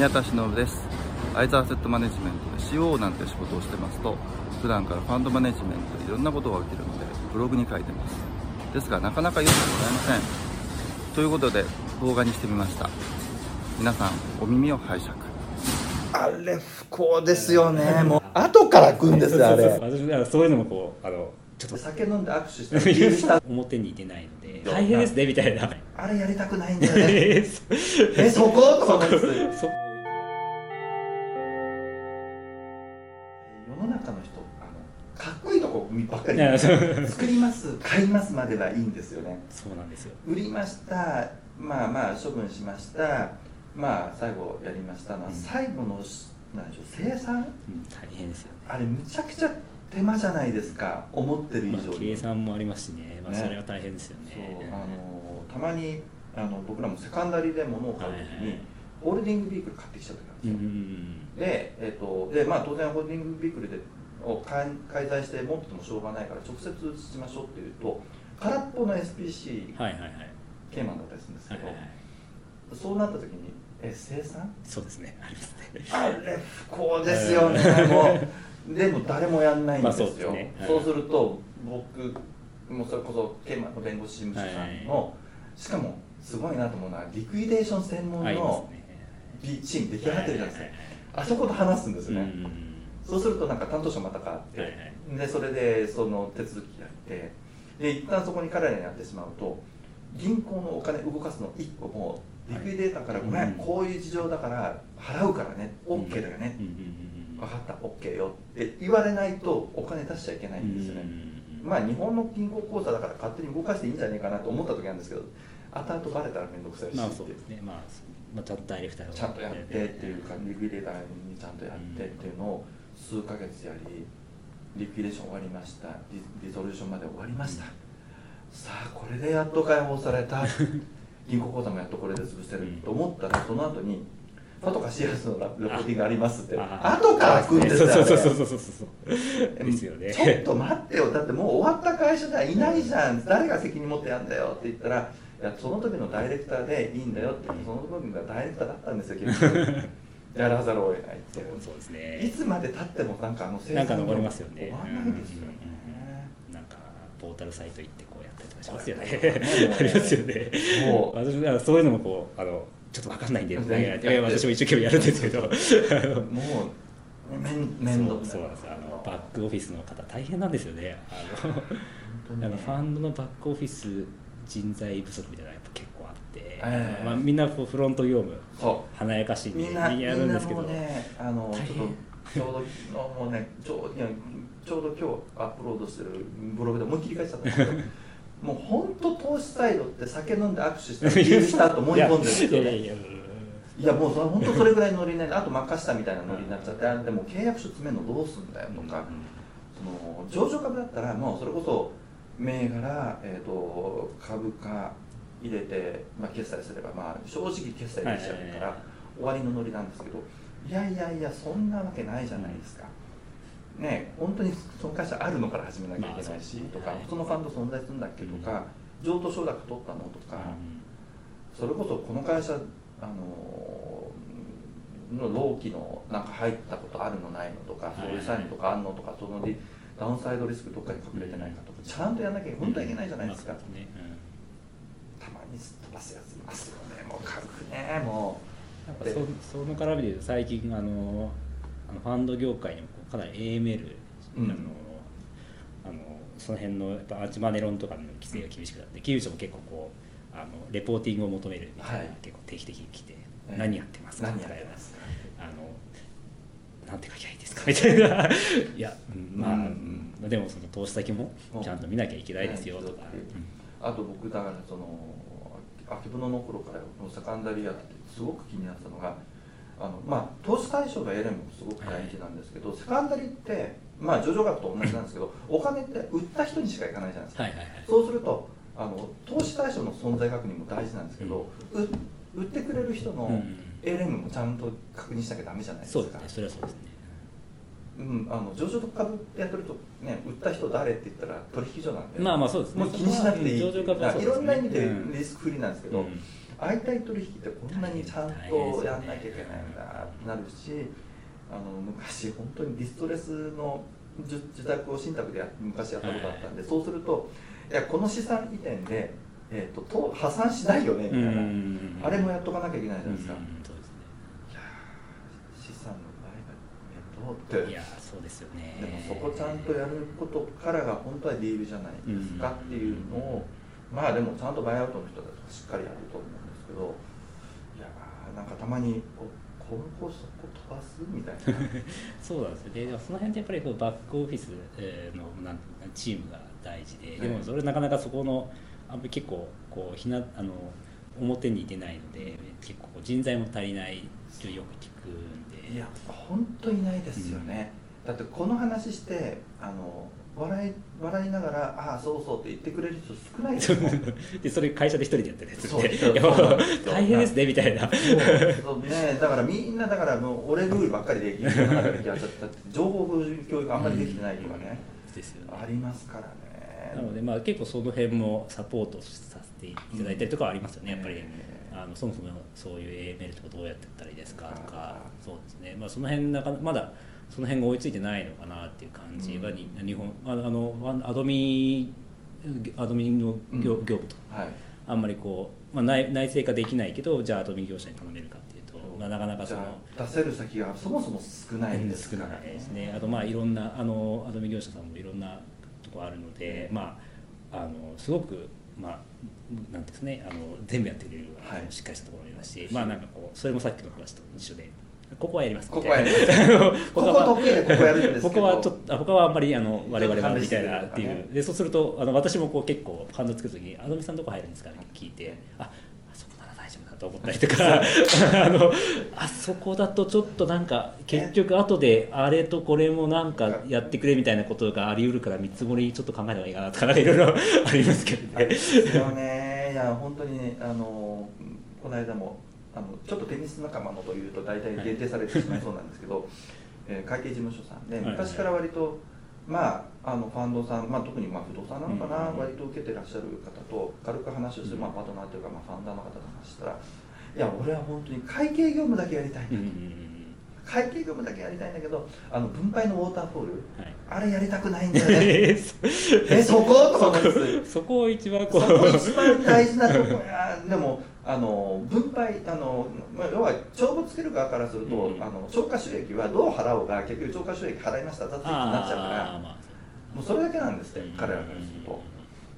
宮田忍です。アイザーセットマネジメントで CO なんて仕事をしてますと普段からファンドマネジメントでいろんなことが起きるのでブログに書いてます。ですがなかなか読んでもらえません。ということで動画にしてみました。皆さんお耳を拝借。あれ不幸ですよね。もう後から来るんですよあれ。私そういうのもこうあのちょっと。酒飲んで握手した 表に出ないので大変ですねみたいな。あれやりたくないんだよね。ええそこそ世こいいとこばっかり。作ります買いますまではいいんですよね。そうなんですよ。売りましたまあまあ処分しましたまあ最後やりましたのは、うん。最後のなんでしょう生産？うん大変ですよね。あれむちゃくちゃ手間じゃないですか。思ってる以ま上に、あ計算もありますしね、まあ、ね。それは大変ですよそうねあのたまにあの僕らもセカンダリーで物を買う時に、はいはいホールディングビークル買ってきちゃった時なんうんですよ、で,、えっとでまあ、当然ホールディングビークルでを介介在して持っててもしょうがないから直接しましょうっていうと空っぽの SPC はいはいはい。ケーマンだったりするんですけど、はいはいはい。そうなった時にえ生産？そうですね。ありますね。あれ不幸ですよね、もうでも誰もやんないんですよ、まあそうね。はい。そうすると僕もうそれこそケーマンの弁護士事務所さんの、はしかもすごいなと思うのはリクイデーション専門のチーム出来上がってるじゃないですか、はいはいあそこと話すんですね、うんうんそうするとなんか担当者また変わって、はいはい。でそれでその手続きやってで一旦そこに彼らにやってしまうと銀行のお金動かすの1個もリクイデーターから、ごめん、うん。こういう事情だから払うからね OK だよね、分かった OK よって言われないとお金出しちゃいけないんですよね、まあ日本の銀行口座だから勝手に動かしていいんじゃないかなと思った時なんですけど後々バレたら面倒くさいしまあそうですね、まあ、まあ、ちゃんとダイレクターがちゃんとやってっていうかリクイデーターにちゃんとやってっていうのを数ヶ月やりリクイデーション終わりました。リリゾリューションまで終わりました、さあこれでやっと解放された。銀行口座もやっとこれで潰せると思ったらその後にパトカシアスのラレポーティングありますって。あ後から来るんですよそうそうそうあそうそうそう。ですよね。れちょっと待ってよ。だってもう終わった会社ではいないじゃん。誰が責任持ってやんだよって言ったらいやその時のダイレクターでいいんだよってその時がダイレクターだったんですよ結局 やらざるを得ないっていうそうですいねつまでたってもなんかあの生なんか残りますよね。終わらないですよね、なんかポータルサイト行ってこうやったりとかしますよね。ありますよね。もう私そういうのもこうあのちょっとわかんないんでうんいやいやいや私も一生懸命やるんですけど。もう面面倒くさい。そうなんですあのバックオフィスの方大変なんですよね。あのね。ファンドのバックオフィス人材不足みたいなやっぱええ。まあ、みんなこうフロント業務そ華やかしにみんなみやるんですけど。ねあのちょっとちょうどのもうねちょういやちょうど今日アップロードしてるブログで思いっきり書いてたんですけど もう本当投資サイドって酒飲んで握手してビールしたと思い込んでるんですよねいやいやいやいやもうそれ本当それぐらいのノリになってあと任したみたいなノリになっちゃってあでも契約書詰めるのどうすんだよとか、その上場株だったらもうそれこそ銘柄、えー、と株価入れて、まあ、決済すれば、まあ、正直決済できちゃうから終わりのノリなんですけどいやいやいやそんなわけないじゃないですか。ね本当にその会社あるのから始めなきゃいけないし、まあとかはいそのファンド存在するんだっけとか、譲渡承諾取ったのとか、それこそこの会社あのの納期のなんか入ったことあるのないのとか、はいそうい。うサインとかあんのとかそのリダウンサイドリスクどっかに隠れてないかとかちゃんとやんなきゃ本当はいけないじゃないですか、たまにすっ飛ばすやついますよね。もう軽くねもう。んなんかそその絡みで最近あのあのファンド業界にもかなり AML、うん。あのあのその辺のやっぱアンチマネロンとかの規制が厳しくなって金融庁も結構こうあのレポーティングを求めるみたいな、はい。結構定期的に来て、ええ何やってますか？何みたいな。あのなんて書きゃいいですか？みたいな。いや、うんまあ、ううんでもその投資先もちゃんと見なきゃいけないですよとか、あと僕だからその秋葉の頃からこのセカンダリーやっててすごく気になったのがあのまあ投資対象がエレンもすごく大事なんですけど、セカンダリーってまあ上場額と同じなんですけど お金って売った人にしかいかないじゃないですか、はいはいはい。そうするとあの投資対象の存在確認も大事なんですけど、う売ってくれる人のうん ALM もちゃんと確認しなきゃダメじゃないですか、そうですね。それはそうですねうん、あの上場株やってるとね売った人誰って言ったら取引所なんで。まあまあそうですね。もう気にしなくていい。上場株ね。いろんな意味でうん。リスクフリーなんですけど、うん。相対取引ってこんなにちゃんとやんなきゃいけないんだってなるしあの昔本当にディストレスの受受託を信託でや昔やったことあったんで、そうするといやこの資産移転で、えー、とと破産しないよねみたいな、あれもやっとかなきゃいけないじゃないですか、うんそうですねいやー資産の売買面倒って。いやそうですよね。でもそこちゃんとやることからが本当はディールじゃないですかっていうのを、まあでもちゃんとバイアウトの人たちがしっかりやると思うんですけどいやーなんかたまにここそこ飛ばすみたいな。そうなんですよ。ねでもその辺ってやっぱりこうバックオフィスえーのなんチームが大事ででもそれなかなかそこのあんまり結構こうひなあの表に出ないので結構人材も足りないってよく聞くんで。いや本当にないですよね、だってこの話してあの笑い笑いながら「ああそうそう」って言ってくれる人少ないですもん。でそれ会社で一人でやってるやつそうでそういやもうそうなんですよ大変ですねみたいな。そうね、だからみんなだからもう俺ルールばっかりで世の中でやっちゃったって情報教育あんまりできてないとかね、ですよね。ありますからねなのでまあ結構その辺もサポートさせていただいたりとかはありますよね。やっぱり。あのそもそもそういう A メールとかどうやってったらいいですかとかそうですね、まあ、その辺なかまだその辺が追いついてないのかなっていう感じがに、日本ああのアドミアドミの業,、業務とはい。あんまりこう、まあ、内内製化できないけどじゃあアドミ業者に頼めるかっていうと、まあ、なかなかその出せる先がそもそも少ないです少からないですね。あとまあいろんなあのアドミ業者さんもいろんなとこあるので、まああのすごくまあなんですねあの全部やってくれる、はい。しっかりしたところもいますし、まあなんかこうそれもさっきの話と一緒でここはやりますここはやります。ここ得意でここやるんですけど。ここはちょっとあ他はあんまりあの我々はみたいなっていう。でそうするとあの私もこう結構感動つく時に「あのみさんどこ入るんですか?」って聞いて「あと思ったりとか。あのあそこだとちょっとなんか結局後であれとこれもなんかやってくれみたいなことがあり得るから見積もりちょっと考えた方がいいかなとかいろいろ ありますけどね。ですよね。いや本当にねあのこの間もあのちょっとテニス仲間のというと大体限定されてしまいそうなんですけど、えー会計事務所さんではい。昔から割と、まあ、あのファンドさん、まあ、特にまあ不動産なのかな、うん割と受けてらっしゃる方と軽く話をする、まあ、パートナーというか、まあ、ファンダーの方と話したらいや俺は本当に会計業務だけやりたいんだうんうん。会計業務だけやりたいんだけどあの分配のウォーターフォールうんはい。あれやりたくないんだよね。えそことか思そこを一番こそうこう一番大事なとこ。やでもあの分配あのまあ要は帳簿つける側からすると、うん。あの超過収益はどう払おうが結局超過収益払いました雑費になっちゃうからまあ。もうそれだけなんですってうん。彼らからすると。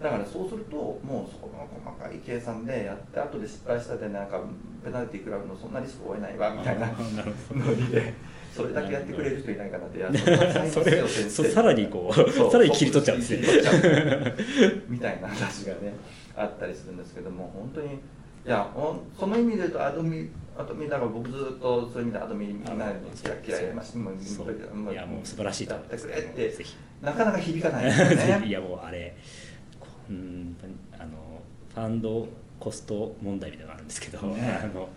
だからそうするともうそこの細かい計算でやって後で失敗したでなんかペナルティー食らうのそんなリスクを負えないわみたいなノリで それだけやってくれる人いないかなっていやそんな才能それさらにこうさらに切り取っちゃうんですね。切り取っちゃう。みたいな話がねあったりするんですけども本当にいやその意味で言うとアドミアドミだから僕ずっとそういう意味でアドミみんなに嫌い嫌いでましたもういやもう素晴らしいとやってくれってなかなか響かないですよね。いやもうあれこううんあのファンドコスト問題みたいなのがあるんですけど、ね。あの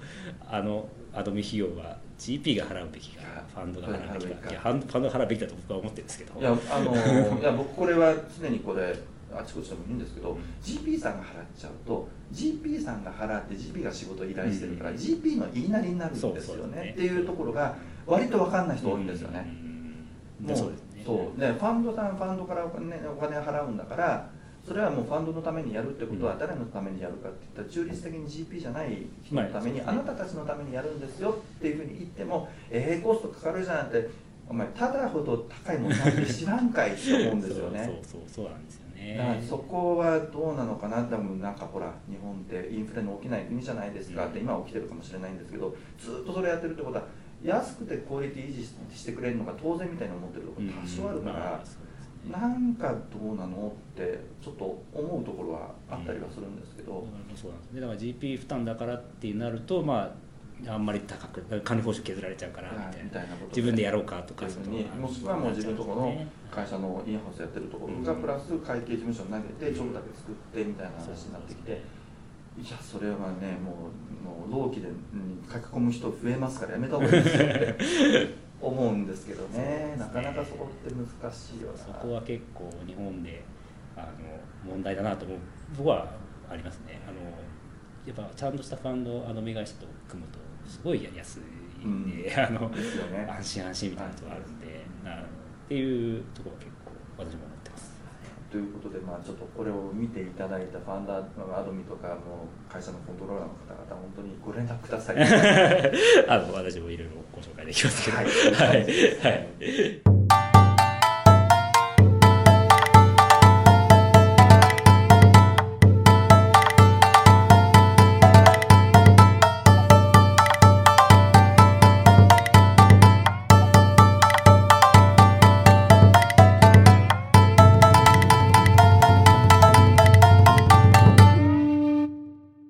あのアドミ費用は GP が払うべきかファンドが払うべきかか。いやファンファンドが払うべきだと僕は思ってるんですけど。いやあの いや僕これは常にこれあちこちでも言うんですけど、うん。GP さんが払っちゃうと GP さんが払って GP が仕事を依頼してるから、うん。GP の言いなりになるんですそうよねねっていうところが割と分かんない人多いんですよね。うん。もうそうですね。そう。でファンドさんファンドからお金お金払うんだからそれはもうファンドのためにやるってことはうん。誰のためにやるかって言ったら中立的に GP じゃない人のために、まああなたたちのためにやるんですよっていうふうに言ってもええコストかかるじゃんってお前ただほど高いもんなんて知らんかいって思うんですよね。そうそうそうそうなんですよね。だからそこはどうなのかなでもなんかほら日本ってインフレの起きない国じゃないですかってうん今は起きてるかもしれないんですけどずっとそれやってるってことは安くてクオリティ維持してくれるのが当然みたいに思ってるところ多少あるから、うなんかどうなのってちょっと思うところはあったりはするんですけど、そうなんです。ねだから GP 負担だからってなるとまああんまり高く管理報酬削られちゃうからみたいな。自分でやろうかとかというふうにもしくはもう自分のところの会社のインハウスやってるところがうん。プラス会計事務所に投げて帳簿だけ作ってみたいな話になってきていやそれはねもうもう同期でうん書き込む人増えますからやめた方がいいですよって思うんですけど ね。なかなかそこって難しいよな。そこは結構日本であの問題だなと思う僕はありますね。あのやっぱちゃんとしたファンドあの目会社と組むとすごいやりやすいんで、うん。あのね。安心安心みたいなところあるんで、なっていうところは結構私も思ってます。ということで、まあ、ちょっとこれを見ていただいたファンダーアドミとかの会社のコントローラーの方々本当にご連絡ください。あの私もいろいろご紹介できますけど、はい。はい。はい